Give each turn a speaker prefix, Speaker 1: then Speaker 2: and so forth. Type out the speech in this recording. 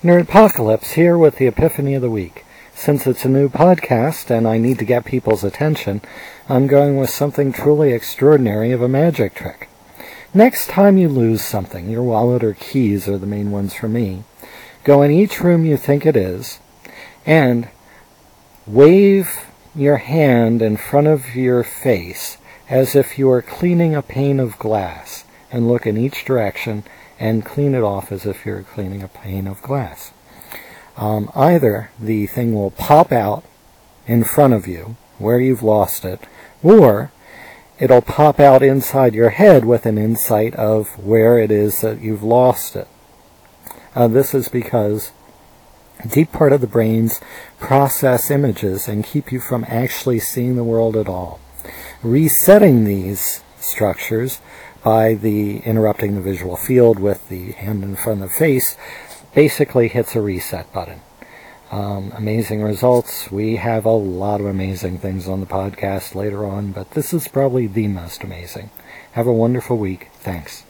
Speaker 1: Nerdpocalypse here with the Epiphany of the Week. Since it's a new podcast and I need to get people's attention, I'm going with something truly extraordinary of a magic trick. Next time you lose something, your wallet or keys are the main ones for me, go in each room you think it is and wave your hand in front of your face as if you are cleaning a pane of glass and look in each direction and clean it off as if you're cleaning a pane of glass. Um, either the thing will pop out in front of you where you've lost it, or it'll pop out inside your head with an insight of where it is that you've lost it. Uh, this is because deep part of the brains process images and keep you from actually seeing the world at all. Resetting these structures by the interrupting the visual field with the hand in front of the face basically hits a reset button. Um, amazing results. We have a lot of amazing things on the podcast later on, but this is probably the most amazing. Have a wonderful week. Thanks.